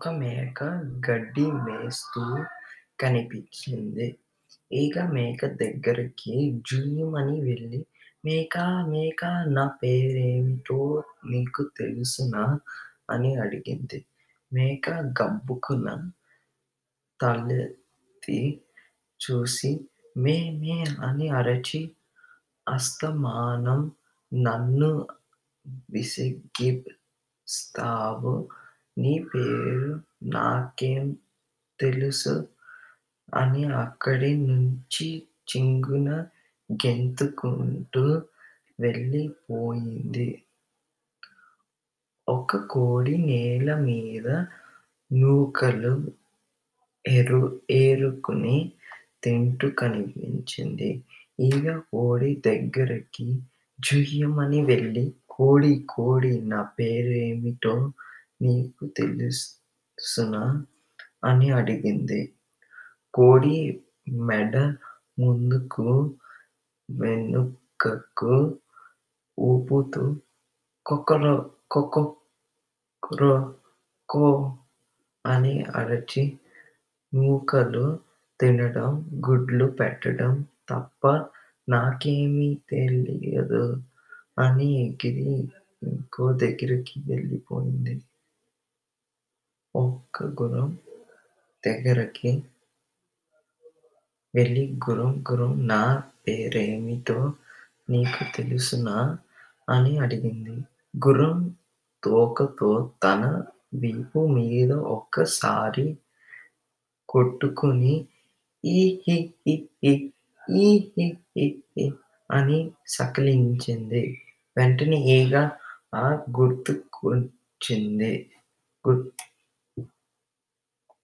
ఒక మేక గడ్డి మేస్తూ కనిపించింది. ఈగ మేక దగ్గరికి జుయ్యుమని వెళ్ళి మేకా మేకా నా పేరేమిటో నీకు తెలుసునా? అని అడిగింది. మేక గబుక్కున తలెత్తి చూసి మే మే అని అరచి అస్తమానం నన్ను విసిగిస్తావు నీ పేరు నాకేం తెలుసు? అని అక్కడి నుంచి చింగున గెంతుకుంటూ వెళ్ళిపోయింది. ఒక కోడి నేలమీద నూకలు ఏరుకుని తింటూ కనిపించింది. ఈగ కోడి దగ్గరికి జుయ్యమని వెళ్ళి కోడీ కోడీ నా పేరేమిటో నీకు తెలుసునా? అని అడిగింది. కోడి మెడ ముందుకు వెనుకకు ఊపుతూ కొక్కొరకో అని అరచి నూకలు తినడం, గుడ్లు పెట్టడం తప్ప నాకేమీ తెలియదు అని ఎగిరి ఇంకో దగ్గరికి వెళ్ళిపోయింది. ఒక్క గుర్రం దగ్గరికి వెళ్ళి గుర్రం గుర్రం నా పేరేమిటో నీకు తెలుసునా? అని అడిగింది. గుర్రం తోకతో తన వీపు మీద ఒక్కసారి కొట్టుకుని ఈ హి ఈ అని సకిలించింది. వెంటనే ఈగ గుర్తుకొచ్చింది.